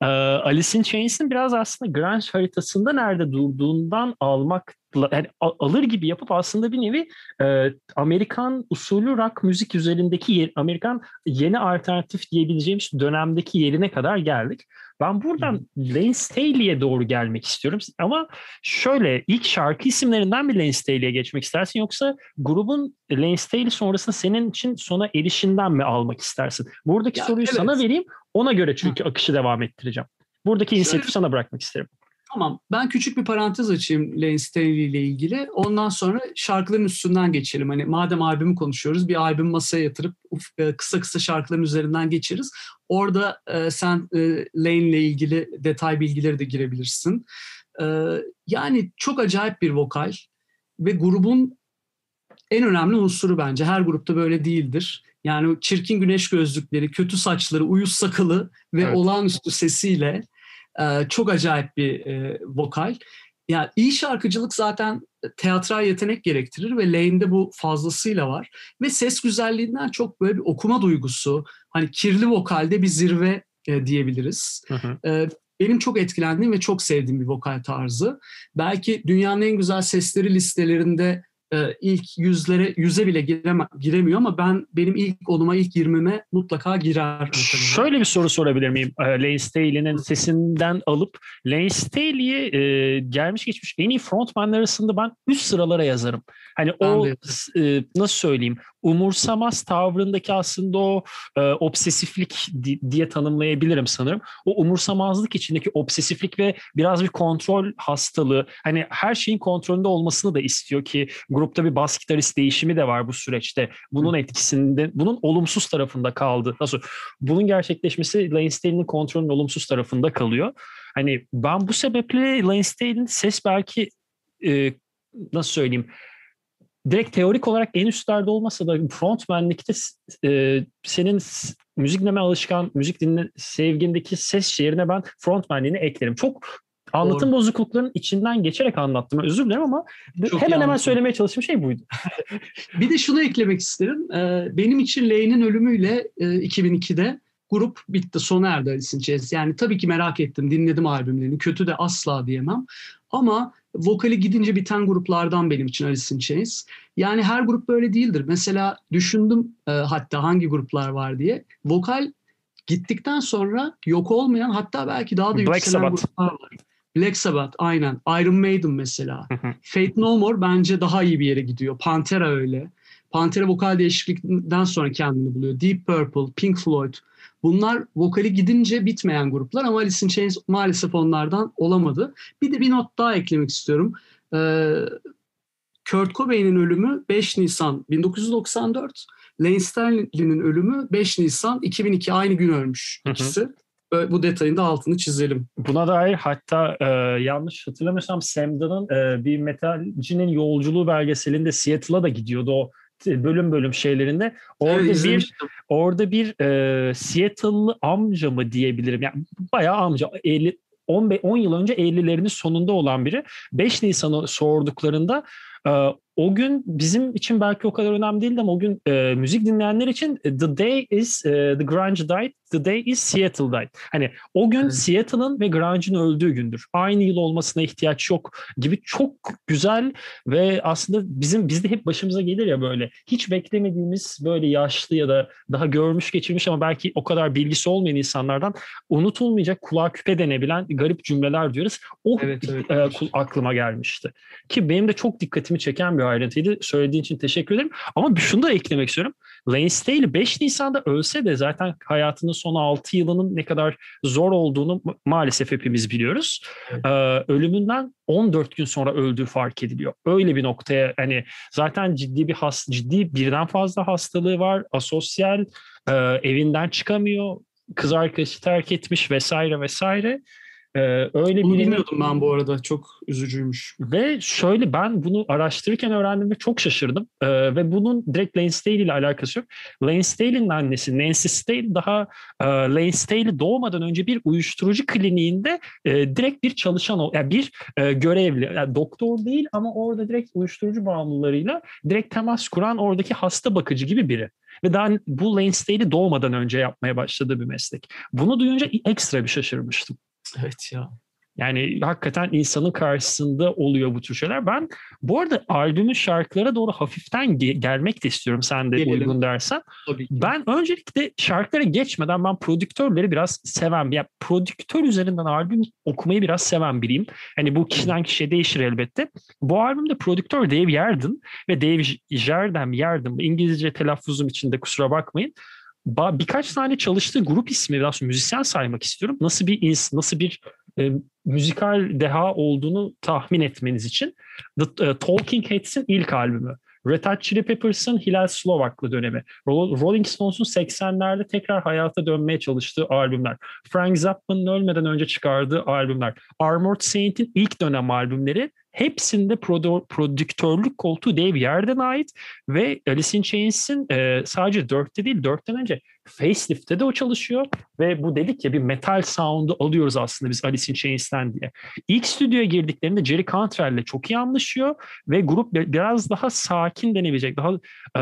[SPEAKER 1] Alice in Chains'in biraz aslında grunge haritasında nerede durduğundan almak yani alır gibi yapıp aslında bir nevi e, Amerikan usulü rock müzik üzerindeki yer, Amerikan yeni alternatif diyebileceğimiz dönemdeki yerine kadar geldik. Ben buradan. Lane Staley'e doğru gelmek istiyorum. Ama şöyle ilk şarkı isimlerinden mi Lane Staley'e geçmek istersin yoksa grubun Lane Staley sonrasında senin için sona erişinden mi almak istersin? Buradaki ya, soruyu evet. sana vereyim. Ona göre çünkü Hı. akışı devam ettireceğim. Buradaki inisiyatifi sana bırakmak isterim.
[SPEAKER 2] Tamam. Ben küçük bir parantez açayım Lane Staley ile ilgili. Ondan sonra şarkıların üstünden geçelim. Hani madem albümü konuşuyoruz bir albüm masaya yatırıp e, kısa kısa şarkıların üzerinden geçeriz. Orada e, sen e, Lane ile ilgili detay bilgileri de girebilirsin. E, yani çok acayip bir vokal ve grubun en önemli unsuru bence. Her grupta böyle değildir. Yani çirkin güneş gözlükleri, kötü saçları, uyuz sakalı ve evet. olağanüstü sesiyle e, çok acayip bir e, vokal. Yani iyi şarkıcılık zaten teatral yetenek gerektirir ve Lane'de bu fazlasıyla var. Ve ses güzelliğinden çok böyle bir okuma duygusu, hani kirli vokalde bir zirve e, diyebiliriz. Hı hı. E, benim çok etkilendiğim ve çok sevdiğim bir vokal tarzı. Belki dünyanın en güzel sesleri listelerinde e, ilk yüzlere yüze bile gireme, giremiyor ama ben benim ilk onuma ilk 20'me mutlaka girer.
[SPEAKER 1] Şöyle bir soru sorabilir miyim? E, Lane Staley'nin sesinden alıp Lane Staley'i e, gelmiş geçmiş en iyi frontmanlar arasında ben üst sıralara yazarım. Hani ben o e, nasıl söyleyeyim umursamaz tavrındaki aslında o e, obsesiflik di, diye tanımlayabilirim sanırım. O umursamazlık içindeki obsesiflik ve biraz bir kontrol hastalığı. Hani her şeyin kontrolünde olmasını da istiyor ki grupta bir bas gitarist değişimi de var bu süreçte. Bunun Hı. etkisinde, bunun olumsuz tarafında kaldı. Nasıl? Bunun gerçekleşmesi Lane Staley'nin kontrolünün olumsuz tarafında kalıyor. Hani ben bu sebeple Lane Staley'nin ses belki e, nasıl söyleyeyim direkt teorik olarak en üstlerde olmasa da frontmanlikte e, senin müzik dinleme alışkan, müzik dinle sevgindeki ses şehrine ben frontmanliğini eklerim. Çok anlatım Doğru. bozukluklarının içinden geçerek anlattım. Özür dilerim ama Çok hemen hemen söylemeye çalıştığım şey buydu.
[SPEAKER 2] bir de şunu eklemek isterim. Ee, benim için Lane'in ölümüyle 2002'de e, grup bitti, sona erdi Alice in Chains. Yani tabii ki merak ettim, dinledim albümlerini. Kötü de asla diyemem. Ama vokali gidince biten gruplardan benim için Alice in Chains. Yani her grup böyle değildir. Mesela düşündüm e, hatta hangi gruplar var diye. Vokal gittikten sonra yok olmayan hatta belki daha da Black yükselen Sabbath. gruplar var. Black Sabbath aynen. Iron Maiden mesela. Fate No More bence daha iyi bir yere gidiyor. Pantera öyle. Pantera vokal değişiklikten sonra kendini buluyor. Deep Purple, Pink Floyd. Bunlar vokali gidince bitmeyen gruplar ama Alice in Chains maalesef onlardan olamadı. Bir de bir not daha eklemek istiyorum. Ee, Kurt Cobain'in ölümü 5 Nisan 1994. Lane Stanley'nin ölümü 5 Nisan 2002 aynı gün ölmüş ikisi. Hı hı. Bu detayın da altını çizelim.
[SPEAKER 1] Buna dair hatta e, yanlış hatırlamıyorsam Sam Dunn'ın e, bir metalcinin yolculuğu belgeselinde Seattle'a da gidiyordu o bölüm bölüm şeylerinde orada evet, bir orada bir e, Seattle'lı amca mı diyebilirim. Yani bayağı amca. 50 10, 10 yıl önce 50'lerinin sonunda olan biri. 5 Nisan'ı sorduklarında e, o gün bizim için belki o kadar önemli değildi ama o gün e, müzik dinleyenler için e, the day is e, the grunge died, the day is Seattle died. Hani o gün evet. Seattle'ın ve grunge'ın öldüğü gündür. Aynı yıl olmasına ihtiyaç yok gibi çok güzel ve aslında bizim bizde hep başımıza gelir ya böyle hiç beklemediğimiz böyle yaşlı ya da daha görmüş geçirmiş ama belki o kadar bilgisi olmayan insanlardan unutulmayacak kulağa küpe denebilen garip cümleler diyoruz. O evet, evet. E, aklıma gelmişti. Ki benim de çok dikkatimi çeken bir ayrıntıydı. Söylediğin için teşekkür ederim. Ama şunu da eklemek istiyorum. Lane Staley 5 Nisan'da ölse de zaten hayatının son 6 yılının ne kadar zor olduğunu maalesef hepimiz biliyoruz. Evet. Ee, ölümünden 14 gün sonra öldüğü fark ediliyor. Öyle bir noktaya hani zaten ciddi bir has, ciddi birden fazla hastalığı var. Asosyal, e, evinden çıkamıyor. Kız arkadaşı terk etmiş vesaire vesaire.
[SPEAKER 2] Ee, öyle bunu birinin... bilmiyordum ben bu arada. Çok üzücüymüş.
[SPEAKER 1] Ve şöyle ben bunu araştırırken öğrendim ve çok şaşırdım. Ee, ve bunun direkt Lane Staley ile alakası yok. Lane Staley'nin annesi Nancy Staley daha e, Lane Staley doğmadan önce bir uyuşturucu kliniğinde e, direkt bir çalışan, yani bir e, görevli. Yani doktor değil ama orada direkt uyuşturucu bağımlılarıyla direkt temas kuran oradaki hasta bakıcı gibi biri. Ve daha bu Lane Staley doğmadan önce yapmaya başladığı bir meslek. Bunu duyunca ekstra bir şaşırmıştım.
[SPEAKER 2] Evet ya.
[SPEAKER 1] Yani hakikaten insanın karşısında oluyor bu tür şeyler. Ben bu arada albümün şarkılara doğru hafiften ge- gelmek de istiyorum sen de Gelelim. uygun dersen. Tabii ki. Ben öncelikle şarkılara geçmeden ben prodüktörleri biraz seven, yani prodüktör üzerinden albüm okumayı biraz seven biriyim. Hani bu kişiden kişiye değişir elbette. Bu albümde prodüktör Dave Yarden ve Dave Jarden Yarden İngilizce telaffuzum içinde kusura bakmayın birkaç tane çalıştığı grup ismi biraz müzisyen saymak istiyorum. Nasıl bir ins, nasıl bir e, müzikal deha olduğunu tahmin etmeniz için The uh, Talking Heads'in ilk albümü. Red Hot Chili Peppers'ın Hilal Slovaklı dönemi. Rolling Stones'un 80'lerde tekrar hayata dönmeye çalıştığı albümler. Frank Zappa'nın ölmeden önce çıkardığı albümler. Armored Saint'in ilk dönem albümleri hepsinde prodüktörlük koltuğu Dave Yerden ait ve Alice in Chains'in e, sadece dörtte değil dörtten önce Facelift'te de o çalışıyor ve bu dedik ya bir metal sound'u alıyoruz aslında biz Alice in Chains'ten diye. İlk stüdyoya girdiklerinde Jerry Cantrell'le çok iyi anlaşıyor ve grup biraz daha sakin denebilecek, daha e,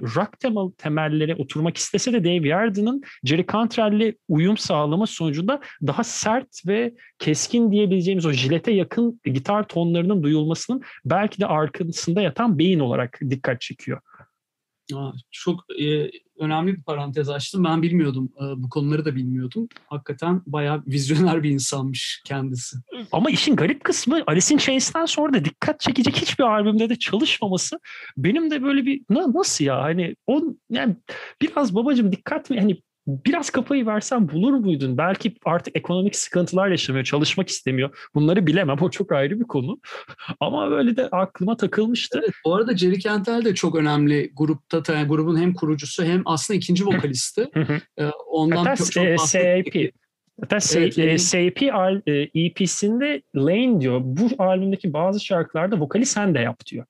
[SPEAKER 1] rock temel, temellere oturmak istese de Dave Yarden'ın Jerry Cantrell'le uyum sağlama sonucunda daha sert ve keskin diyebileceğimiz o jilete yakın gitar tonlarının duyulmasının belki de arkasında yatan beyin olarak dikkat çekiyor.
[SPEAKER 2] Çok e, önemli bir parantez açtım. Ben bilmiyordum. E, bu konuları da bilmiyordum. Hakikaten bayağı vizyoner bir insanmış kendisi.
[SPEAKER 1] Ama işin garip kısmı Alice in Chains'ten sonra da dikkat çekecek hiçbir albümde de çalışmaması benim de böyle bir nasıl ya hani on yani biraz babacım dikkat mi hani biraz kafayı versen bulur muydun? Belki artık ekonomik sıkıntılar yaşamıyor, çalışmak istemiyor. Bunları bilemem. O çok ayrı bir konu. Ama böyle de aklıma takılmıştı.
[SPEAKER 2] Evet, bu arada Jerry Cantrell de çok önemli grupta. Yani grubun hem kurucusu hem aslında ikinci vokalisti.
[SPEAKER 1] Ee, ondan Hatta çok, çok e, SAP. Hatta evet, e, SAP EP'sinde Lane diyor. Bu albümdeki bazı şarkılarda vokali sen de yap diyor.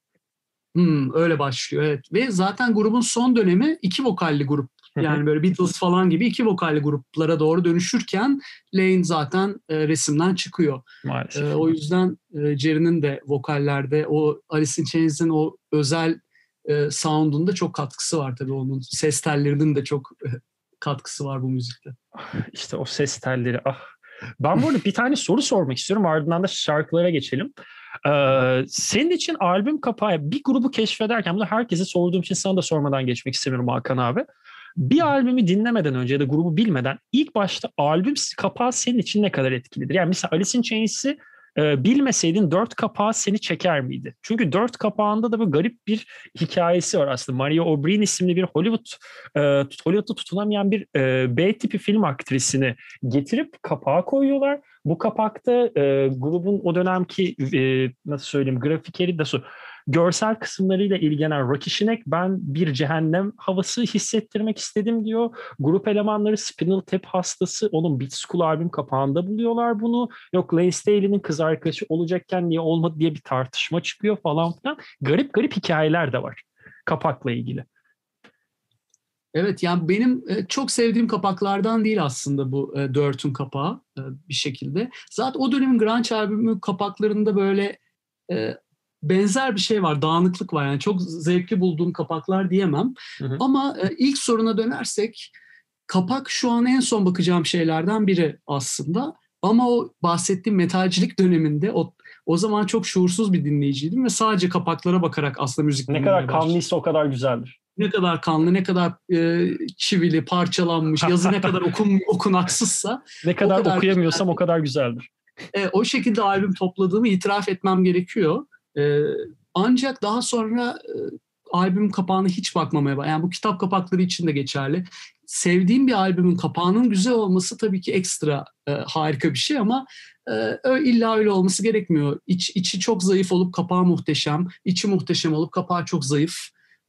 [SPEAKER 2] Hmm, öyle başlıyor evet. Ve zaten grubun son dönemi iki vokalli grup yani böyle Beatles falan gibi iki vokalli gruplara doğru dönüşürken Lane zaten e, resimden çıkıyor. Maalesef. E, o yüzden e, Jerry'nin de vokallerde o Alice in Chains'in o özel e, sound'unda çok katkısı var tabii onun. Ses tellerinin de çok e, katkısı var bu müzikte.
[SPEAKER 1] İşte o ses telleri ah. Ben burada bir tane soru sormak istiyorum ardından da şarkılara geçelim. Ee, senin için albüm kapağı bir grubu keşfederken bunu herkese sorduğum için sana da sormadan geçmek istemiyorum Hakan abi. Bir albümü dinlemeden önce ya da grubu bilmeden ilk başta albüm kapağı senin için ne kadar etkilidir? Yani mesela Alice in Chains'i e, bilmeseydin dört kapağı seni çeker miydi? Çünkü dört kapağında da böyle garip bir hikayesi var aslında. Maria O'Brien isimli bir Hollywood e, Hollywood'da tutunamayan bir e, B tipi film aktrisini getirip kapağa koyuyorlar. Bu kapakta e, grubun o dönemki e, nasıl söyleyeyim grafikeri de görsel kısımlarıyla ilgilenen Rocky Shinek ben bir cehennem havası hissettirmek istedim diyor. Grup elemanları Spinal Tap hastası onun Beat School albüm kapağında buluyorlar bunu. Yok Lane Staley'nin kız arkadaşı olacakken niye olmadı diye bir tartışma çıkıyor falan filan. Garip garip hikayeler de var kapakla ilgili.
[SPEAKER 2] Evet yani benim e, çok sevdiğim kapaklardan değil aslında bu e, Dirt'ün kapağı e, bir şekilde. Zaten o dönemin grunge albümü kapaklarında böyle benzer bir şey var, dağınıklık var. Yani çok zevkli bulduğum kapaklar diyemem. Hı hı. Ama e, ilk soruna dönersek kapak şu an en son bakacağım şeylerden biri aslında. Ama o bahsettiğim metalcilik döneminde o o zaman çok şuursuz bir dinleyiciydim ve sadece kapaklara bakarak aslında müzik
[SPEAKER 1] Ne kadar kanlıysa o kadar güzeldir.
[SPEAKER 2] Ne kadar kanlı, ne kadar e, çivili, parçalanmış, yazı ne kadar okun, okunaksızsa.
[SPEAKER 1] ne kadar, kadar okuyamıyorsam güzeldir. o kadar güzeldir.
[SPEAKER 2] E, o şekilde albüm topladığımı itiraf etmem gerekiyor. E, ancak daha sonra e, albüm kapağına hiç bakmamaya başladım. Yani bu kitap kapakları için de geçerli. Sevdiğim bir albümün kapağının güzel olması tabii ki ekstra e, harika bir şey ama e, illa öyle olması gerekmiyor. İç, içi çok zayıf olup kapağı muhteşem, içi muhteşem olup kapağı çok zayıf.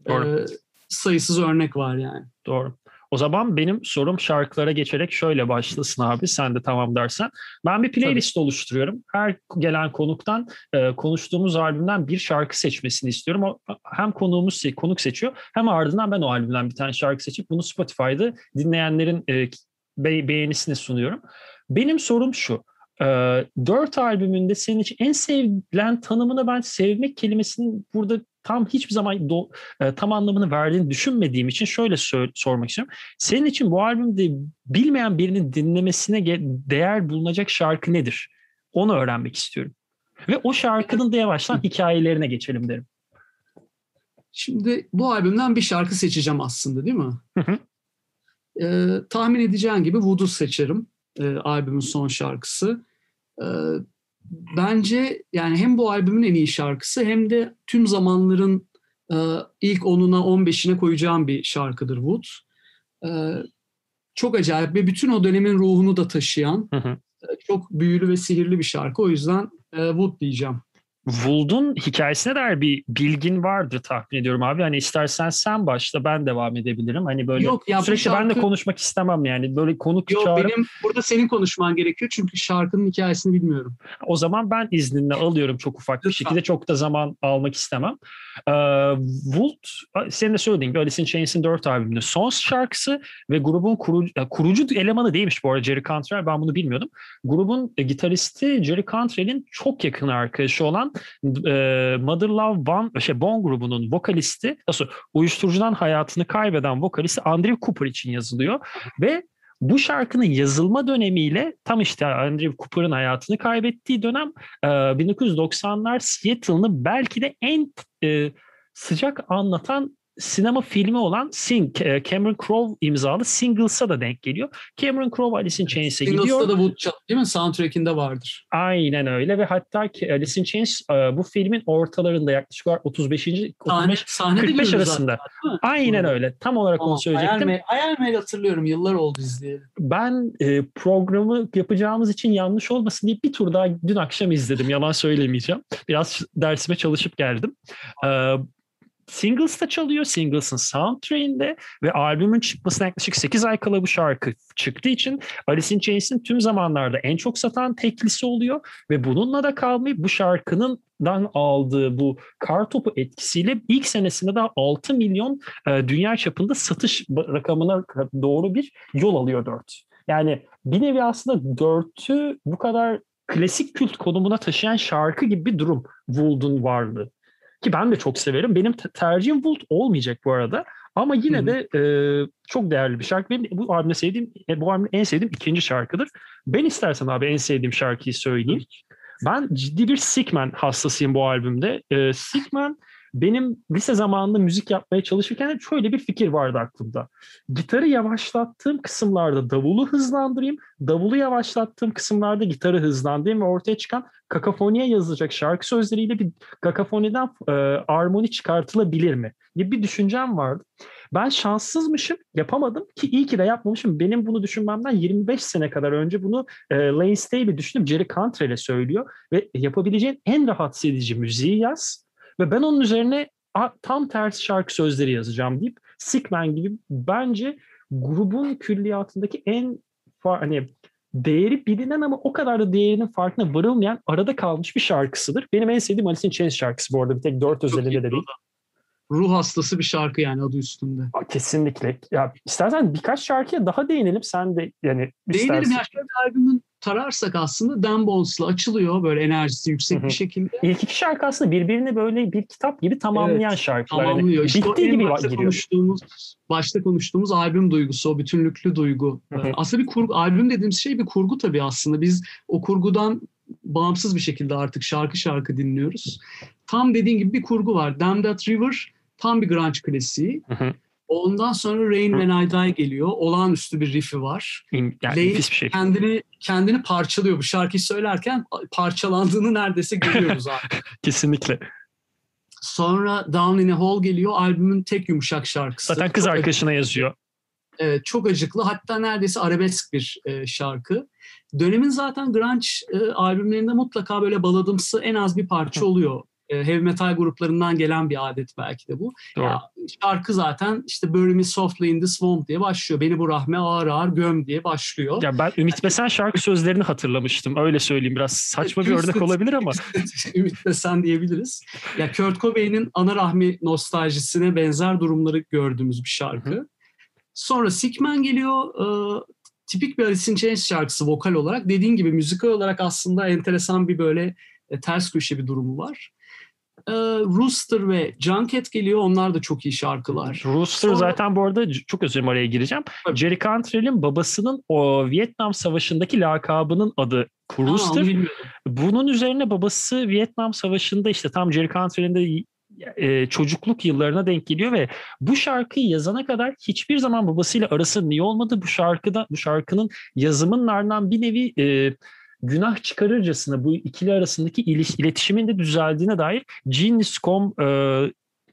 [SPEAKER 2] Doğru. E, sayısız örnek var yani.
[SPEAKER 1] Doğru. O zaman benim sorum şarkılara geçerek şöyle başlasın abi sen de tamam dersen. Ben bir playlist Tabii. oluşturuyorum. Her gelen konuktan e, konuştuğumuz albümden bir şarkı seçmesini istiyorum. O, hem konuğumuz konuk seçiyor hem ardından ben o albümden bir tane şarkı seçip bunu Spotify'da dinleyenlerin e, be, beğenisine sunuyorum. Benim sorum şu. E, dört albümünde senin için en sevilen tanımını ben sevmek kelimesinin burada tam hiçbir zaman do, e, tam anlamını verdiğini düşünmediğim için şöyle sor, sormak istiyorum. Senin için bu albümde bilmeyen birinin dinlemesine değer bulunacak şarkı nedir? Onu öğrenmek istiyorum. Ve o şarkının da yavaştan hikayelerine geçelim derim.
[SPEAKER 2] Şimdi bu albümden bir şarkı seçeceğim aslında değil mi? Ee, tahmin edeceğin gibi Voodoo seçerim. Ee, albümün son şarkısı. Ee, bence yani hem bu albümün en iyi şarkısı hem de tüm zamanların e, ilk 10'una 15'ine koyacağım bir şarkıdır Wood. E, çok acayip ve bütün o dönemin ruhunu da taşıyan hı hı. E, çok büyülü ve sihirli bir şarkı. O yüzden e, Wood diyeceğim.
[SPEAKER 1] Woold'un hikayesine dair bir bilgin vardır tahmin ediyorum abi. Hani istersen sen başla ben devam edebilirim. Hani böyle Yok, ya sürekli şarkı... ben de konuşmak istemem yani. Böyle konuk
[SPEAKER 2] Yok çağırıp... benim burada senin konuşman gerekiyor çünkü şarkının hikayesini bilmiyorum.
[SPEAKER 1] O zaman ben izninle alıyorum çok ufak bir şekilde. Çok da zaman almak istemem. Ee, Wood senin de söylediğin gibi Alice in Chains'in dört albümünün son şarkısı ve grubun kurucu, kurucu elemanı değilmiş bu arada Jerry Cantrell. Ben bunu bilmiyordum. Grubun e, gitaristi Jerry Cantrell'in çok yakın arkadaşı olan e, Mother Love One, şey Bon grubunun vokalisti, nasıl uyuşturucudan hayatını kaybeden vokalisti Andrew Cooper için yazılıyor. Ve bu şarkının yazılma dönemiyle tam işte Andrew Cooper'ın hayatını kaybettiği dönem 1990'lar Seattle'ını belki de en e, sıcak anlatan sinema filmi olan Sing, e, Cameron Crowe imzalı Singles'a da denk geliyor. Cameron Crowe Alice in Chains'e gidiyor. Singles'ta
[SPEAKER 2] da Woodchuck değil mi? Soundtrack'inde vardır.
[SPEAKER 1] Aynen öyle ve hatta Alice in Chains e, bu filmin ortalarında yaklaşık olarak 35. 35 sahne, 45 arasında. Zaten, Aynen hmm. öyle. Tam olarak tamam, onu söyleyecektim.
[SPEAKER 2] Hayal Mail hatırlıyorum. Yıllar oldu izleyelim.
[SPEAKER 1] Ben e, programı yapacağımız için yanlış olmasın diye bir tur daha dün akşam izledim. Yalan söylemeyeceğim. Biraz dersime çalışıp geldim. E, Singles'ta çalıyor. Singles'ın soundtrack'inde ve albümün çıkmasına yaklaşık 8 ay kala bu şarkı çıktığı için Alice in Chains'in tüm zamanlarda en çok satan teklisi oluyor ve bununla da kalmayıp bu şarkının dan aldığı bu kar topu etkisiyle ilk senesinde daha 6 milyon e, dünya çapında satış rakamına doğru bir yol alıyor 4. Yani bir nevi aslında 4'ü bu kadar klasik kült konumuna taşıyan şarkı gibi bir durum Woold'un varlığı. Ki ben de çok severim. Benim tercihim Volt olmayacak bu arada. Ama yine de e, çok değerli bir şarkı. Benim bu albümde sevdiğim, e, bu albümde en sevdiğim ikinci şarkıdır. Ben istersen abi en sevdiğim şarkıyı söyleyeyim. Ben ciddi bir Sickman hastasıyım bu albümde. E, Sickman benim lise zamanında müzik yapmaya çalışırken şöyle bir fikir vardı aklımda. Gitarı yavaşlattığım kısımlarda davulu hızlandırayım, davulu yavaşlattığım kısımlarda gitarı hızlandırayım ve ortaya çıkan kakafoniye yazılacak şarkı sözleriyle bir kakafoniden e, armoni çıkartılabilir mi? gibi bir düşüncem vardı. Ben şanssızmışım, yapamadım ki iyi ki de yapmamışım. Benim bunu düşünmemden 25 sene kadar önce bunu e, Lane Staley düşündüm. Jerry Cantrell'e söylüyor ve yapabileceğin en rahatsız edici müziği yaz ve ben onun üzerine tam tersi şarkı sözleri yazacağım deyip Sickman gibi bence grubun külliyatındaki en hani değeri bilinen ama o kadar da değerinin farkına varılmayan arada kalmış bir şarkısıdır. Benim en sevdiğim Alice in Chains şarkısı bu arada. Bir tek dört özelinde de değil
[SPEAKER 2] ruh hastası bir şarkı yani adı üstünde.
[SPEAKER 1] Kesinlikle. Ya istersen birkaç şarkıya daha değinelim. Sen de yani
[SPEAKER 2] istersen. Değinelim ya. Şöyle albümün tararsak aslında Dan Bones'la açılıyor böyle enerjisi yüksek bir şekilde.
[SPEAKER 1] İlk iki şarkı aslında birbirini böyle bir kitap gibi tamamlayan evet, şarkılar.
[SPEAKER 2] Tamamlıyor. Yani işte Bitti gibi başta giriyor. konuştuğumuz başta konuştuğumuz albüm duygusu, o bütünlüklü duygu. Aslında bir kurgu albüm dediğimiz şey bir kurgu tabii aslında. Biz o kurgudan bağımsız bir şekilde artık şarkı şarkı dinliyoruz. Tam dediğin gibi bir kurgu var. Damn That River Tam bir grunge klasiği. Hı hı. Ondan sonra Rain. When I Die geliyor. Olağanüstü bir riffi var.
[SPEAKER 1] Yani Lane bir şey.
[SPEAKER 2] kendini kendini parçalıyor. Bu şarkıyı söylerken parçalandığını neredeyse görüyoruz abi.
[SPEAKER 1] Kesinlikle.
[SPEAKER 2] Sonra Down in a Hole geliyor. Albümün tek yumuşak şarkısı.
[SPEAKER 1] Zaten kız arkadaşına yazıyor.
[SPEAKER 2] Evet, çok acıklı. Hatta neredeyse arabesk bir e, şarkı. Dönemin zaten grunge e, albümlerinde mutlaka böyle baladımsı en az bir parça oluyor. E, heavy metal gruplarından gelen bir adet belki de bu.
[SPEAKER 1] Doğru.
[SPEAKER 2] Ya, şarkı zaten işte Bury Me Softly in the Swamp diye başlıyor. Beni bu rahme ağır ağır göm diye başlıyor.
[SPEAKER 1] Ya ben Ümit Besen şarkı sözlerini hatırlamıştım. Öyle söyleyeyim. Biraz saçma bir örnek olabilir ama.
[SPEAKER 2] Ümit Besen diyebiliriz. Ya Kurt Cobain'in ana rahmi nostaljisine benzer durumları gördüğümüz bir şarkı. Sonra Sickman geliyor. Ee, tipik bir Alice in Chains şarkısı vokal olarak. Dediğin gibi müzikal olarak aslında enteresan bir böyle e, ters köşe bir durumu var. Ee, Rooster ve Junket geliyor. Onlar da çok iyi şarkılar.
[SPEAKER 1] Rooster
[SPEAKER 2] Sonra-
[SPEAKER 1] zaten bu arada çok özür dilerim araya gireceğim.
[SPEAKER 2] Tabii.
[SPEAKER 1] Jerry Cantrell'in babasının o Vietnam Savaşı'ndaki lakabının adı Rooster. Bunun üzerine babası Vietnam Savaşı'nda işte tam Jerry Cantrell'in de e, çocukluk yıllarına denk geliyor ve bu şarkıyı yazana kadar hiçbir zaman babasıyla arası niye olmadı? Bu şarkıda bu şarkının yazımının ardından bir nevi e, günah çıkarırcasına bu ikili arasındaki iletişimin de düzeldiğine dair Genius.com e,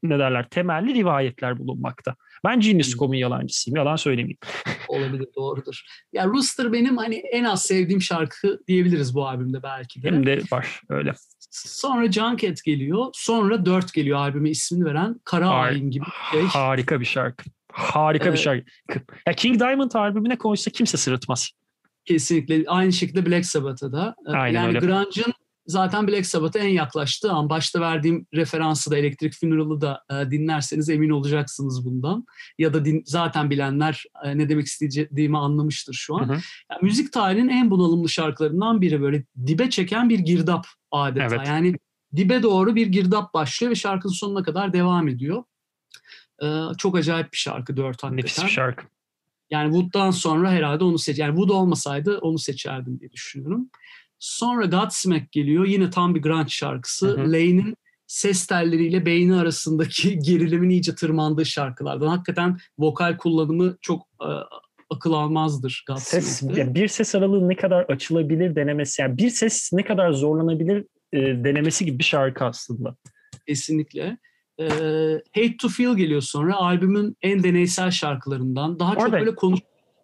[SPEAKER 1] ne derler temelli rivayetler bulunmakta. Ben Genius.com'un yalancısıyım. Yalan söylemeyeyim.
[SPEAKER 2] Olabilir, doğrudur. Ya Rooster benim hani en az sevdiğim şarkı diyebiliriz bu albümde belki de.
[SPEAKER 1] Hem de var öyle.
[SPEAKER 2] Sonra Junket geliyor. Sonra 4 geliyor albüme ismini veren Kara
[SPEAKER 1] Har-
[SPEAKER 2] Ayin gibi bir şey.
[SPEAKER 1] Harika bir şarkı. Harika bir
[SPEAKER 2] Evet.
[SPEAKER 1] şarkı. Ya King Diamond albümüne koysa kimse sırıtmaz.
[SPEAKER 2] Kesinlikle. Aynı şekilde Black Sabbath'a da. Ee,
[SPEAKER 1] Aynen
[SPEAKER 2] yani
[SPEAKER 1] öyle.
[SPEAKER 2] grunge'ın zaten Black Sabbath'a en yaklaştığı an. Başta verdiğim referansı da Electric Funeral'ı da e, dinlerseniz emin olacaksınız bundan. Ya da din, zaten bilenler e, ne demek istediğimi anlamıştır şu an.
[SPEAKER 1] Hı hı.
[SPEAKER 2] Yani müzik tarihinin en bunalımlı şarkılarından biri. Böyle dibe çeken bir girdap adeta.
[SPEAKER 1] Evet.
[SPEAKER 2] Yani dibe doğru bir girdap başlıyor ve şarkının sonuna kadar devam ediyor. Ee, çok acayip bir şarkı dört hakikaten.
[SPEAKER 1] Nefis bir şarkı.
[SPEAKER 2] Yani Wood'dan sonra herhalde onu seç. Yani Wood olmasaydı onu seçerdim diye düşünüyorum. Sonra Godsmack geliyor. Yine tam bir grunge şarkısı. Lane'in ses telleriyle beyni arasındaki gerilimin iyice tırmandığı şarkılardan. Hakikaten vokal kullanımı çok e, akıl almazdır
[SPEAKER 1] Ses, bir ses aralığı ne kadar açılabilir denemesi. Yani bir ses ne kadar zorlanabilir e, denemesi gibi bir şarkı aslında.
[SPEAKER 2] Kesinlikle. Ee, Hate to Feel geliyor sonra. Albümün en deneysel şarkılarından. Daha çok böyle konuş,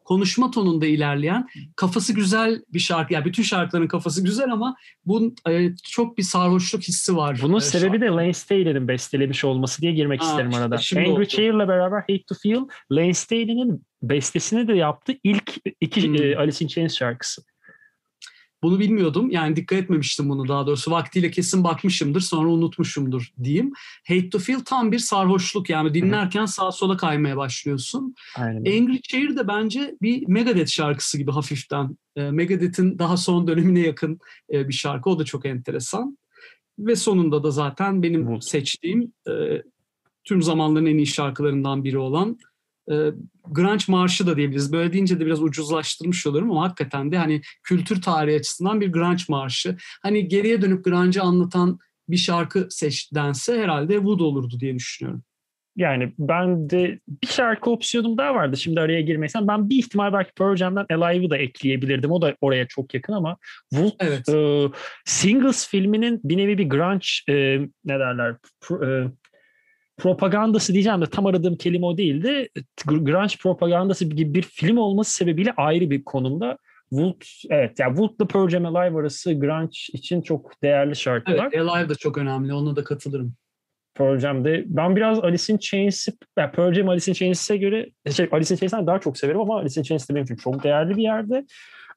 [SPEAKER 2] konuşma tonunda ilerleyen, kafası güzel bir şarkı. Yani bütün şarkıların kafası güzel ama bunun e, çok bir sarhoşluk hissi var.
[SPEAKER 1] Bunun
[SPEAKER 2] e,
[SPEAKER 1] sebebi de Lane Staley'nin bestelemiş olması diye girmek
[SPEAKER 2] Ha,
[SPEAKER 1] isterim
[SPEAKER 2] işte
[SPEAKER 1] arada. Angry. Chair'la beraber Hate to Feel, Lane Staley'nin bestesini de yaptı. İlk iki
[SPEAKER 2] Hmm.
[SPEAKER 1] e, Alice in Chains şarkısı.
[SPEAKER 2] Bunu bilmiyordum. Yani dikkat etmemiştim bunu daha doğrusu. Vaktiyle kesin bakmışımdır sonra unutmuşumdur diyeyim. Hate to Feel tam bir sarhoşluk yani dinlerken sağa sola kaymaya başlıyorsun.
[SPEAKER 1] Aynen.
[SPEAKER 2] Angry Chair de bence bir Megadeth şarkısı gibi hafiften. E, Megadeth'in daha son dönemine yakın e, bir şarkı. O da çok enteresan. Ve sonunda da zaten benim seçtiğim e, tüm zamanların en iyi şarkılarından biri olan e, Grunge Marşı da diyebiliriz. Böyle deyince de biraz ucuzlaştırmış olurum ama hakikaten de hani kültür tarihi açısından bir Grunge Marşı. Hani geriye dönüp Grunge'ı anlatan bir şarkı seç dense herhalde Wood olurdu diye düşünüyorum.
[SPEAKER 1] Yani ben de bir şarkı opsiyonum daha vardı. Şimdi araya girmeysen ben bir ihtimal belki Pearl Jam'den Alive'ı da ekleyebilirdim. O da oraya çok yakın ama Wolf
[SPEAKER 2] Evet.
[SPEAKER 1] e, Singles filminin bir nevi bir grunge e, ne derler pro- e, propagandası diyeceğim de tam aradığım kelime o değildi. Gr- Grunge propagandası gibi bir film olması sebebiyle ayrı bir konumda. Wood, evet yani Wood'la Pearl Jam Alive arası grunge için çok değerli şarkılar.
[SPEAKER 2] Evet, Alive da çok önemli. Ona da katılırım.
[SPEAKER 1] Pearl Jam'de. Ben biraz Alice in Chains'i, yani Pearl Jam Alice in Chains'e göre, şey, Alice in Chains'ten daha çok severim ama Alice in Chains de benim için çok değerli bir yerde.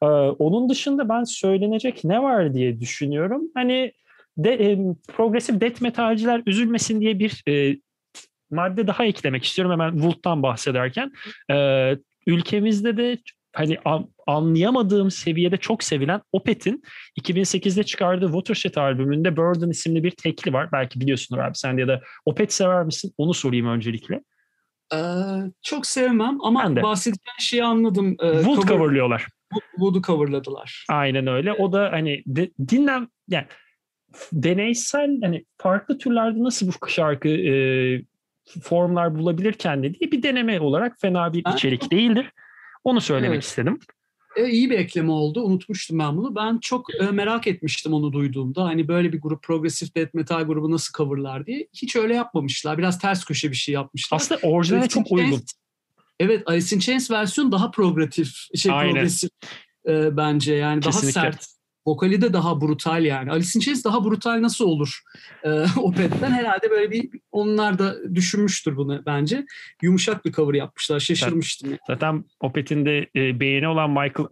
[SPEAKER 1] Ee, onun dışında ben söylenecek ne var diye düşünüyorum. Hani de, e, progresif death metalciler üzülmesin diye bir e, madde daha eklemek istiyorum hemen Wolf'tan bahsederken. Ee, ülkemizde de hani an- anlayamadığım seviyede çok sevilen Opeth'in 2008'de çıkardığı Watershed albümünde Burden isimli bir tekli var. Belki biliyorsunuz abi sen ya da Opeth sever misin? Onu sorayım öncelikle.
[SPEAKER 2] Ee, çok sevmem ama
[SPEAKER 1] Ben de.
[SPEAKER 2] bahsedeceğin şeyi anladım. Ee,
[SPEAKER 1] Wood
[SPEAKER 2] cover-
[SPEAKER 1] coverlıyorlar.
[SPEAKER 2] Wood'u coverladılar.
[SPEAKER 1] Aynen öyle. O da hani de, dinlen yani deneysel hani farklı türlerde nasıl bu şarkı e, formlar bulabilir kendini diye bir deneme olarak fena bir
[SPEAKER 2] Ben-
[SPEAKER 1] içerik değildir. Onu söylemek
[SPEAKER 2] Evet.
[SPEAKER 1] istedim.
[SPEAKER 2] e, iyi bir ekleme oldu. Unutmuştum ben bunu. Ben çok e, merak etmiştim onu duyduğumda. Hani böyle bir grup progresif death metal grubu nasıl coverlar diye. Hiç öyle yapmamışlar. Biraz ters köşe bir şey yapmışlar.
[SPEAKER 1] Aslında orijinale çok uygun. Chains,
[SPEAKER 2] evet Alice in Chains versiyon daha progresif, şey Aynen. progresif e, bence. Yani Kesinlikle. daha sert Vokali de daha brutal yani. Alice in Chains daha brutal nasıl olur e, Opet'ten? Herhalde böyle bir onlar da düşünmüştür bunu bence. Yumuşak bir cover yapmışlar. Şaşırmıştım.
[SPEAKER 1] Zaten, zaten Opet'in de e, beğeni olan Michael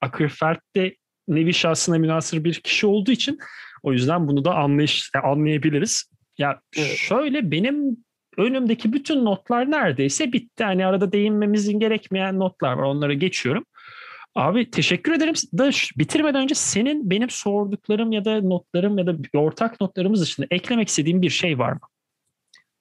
[SPEAKER 1] Ackerfeld de nevi şahsına münasır bir kişi olduğu için o yüzden bunu da anlayış, e, anlayabiliriz. Ya evet. şöyle benim önümdeki bütün notlar neredeyse bitti. Hani arada değinmemizin gerekmeyen notlar var. Onları geçiyorum. Abi teşekkür ederim. Da bitirmeden önce senin benim sorduklarım ya da notlarım ya da ortak notlarımız dışında eklemek istediğin bir şey var mı?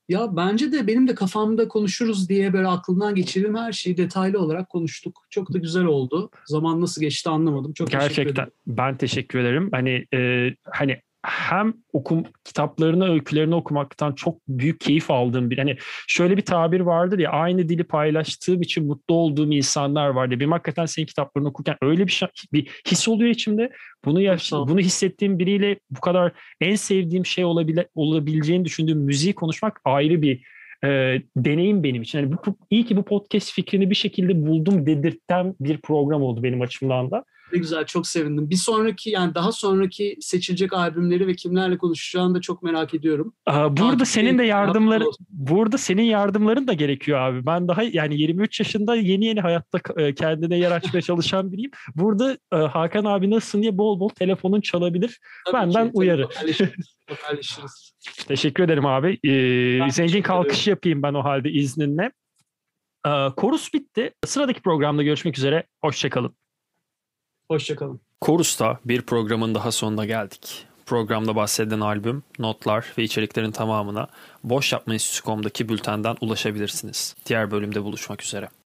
[SPEAKER 2] Ya bence de benim de kafamda konuşuruz diye böyle aklımdan geçirdiğim her şeyi detaylı olarak konuştuk. Çok da güzel oldu. Zaman nasıl geçti anlamadım. Çok
[SPEAKER 1] Gerçekten
[SPEAKER 2] teşekkür ederim.
[SPEAKER 1] ben teşekkür ederim. Hani e, hani hem okum kitaplarını, öykülerini okumaktan çok büyük keyif aldığım bir hani şöyle bir tabir vardır ya aynı dili paylaştığım için mutlu olduğum insanlar vardı. Benim hakikaten senin kitaplarını okurken öyle bir şey, bir his oluyor içimde. Bunu yaş, bunu hissettiğim biriyle bu kadar en sevdiğim şey olabile, olabileceğini düşündüğüm müziği konuşmak ayrı bir e, deneyim benim için. Yani bu, iyi ki bu podcast fikrini bir şekilde buldum dedirten bir program oldu benim açımdan da.
[SPEAKER 2] Ne güzel çok sevindim. Bir sonraki yani daha sonraki seçilecek albümleri ve kimlerle konuşacağını da çok merak ediyorum.
[SPEAKER 1] Aa, burada Takip senin de yardımların burada senin yardımların da gerekiyor abi. Ben daha yani 23 yaşında yeni yeni hayatta e, kendine yer açmaya çalışan biriyim. Burada e, Hakan abi nasılsın diye bol bol telefonun çalabilir. Tabii Benden ki, uyarı. Haberleşiriz. Teşekkür ederim abi. Ee, zengin kalkış yapayım ben o halde izninle. Ee, korus bitti. Sıradaki programda görüşmek üzere. Hoşçakalın.
[SPEAKER 2] Hoşçakalın.
[SPEAKER 1] Korus'ta bir programın daha sonuna geldik. Programda bahsedilen albüm, notlar ve içeriklerin tamamına Boş Yapma Enstitüsü.com'daki bültenden ulaşabilirsiniz. Diğer bölümde buluşmak üzere.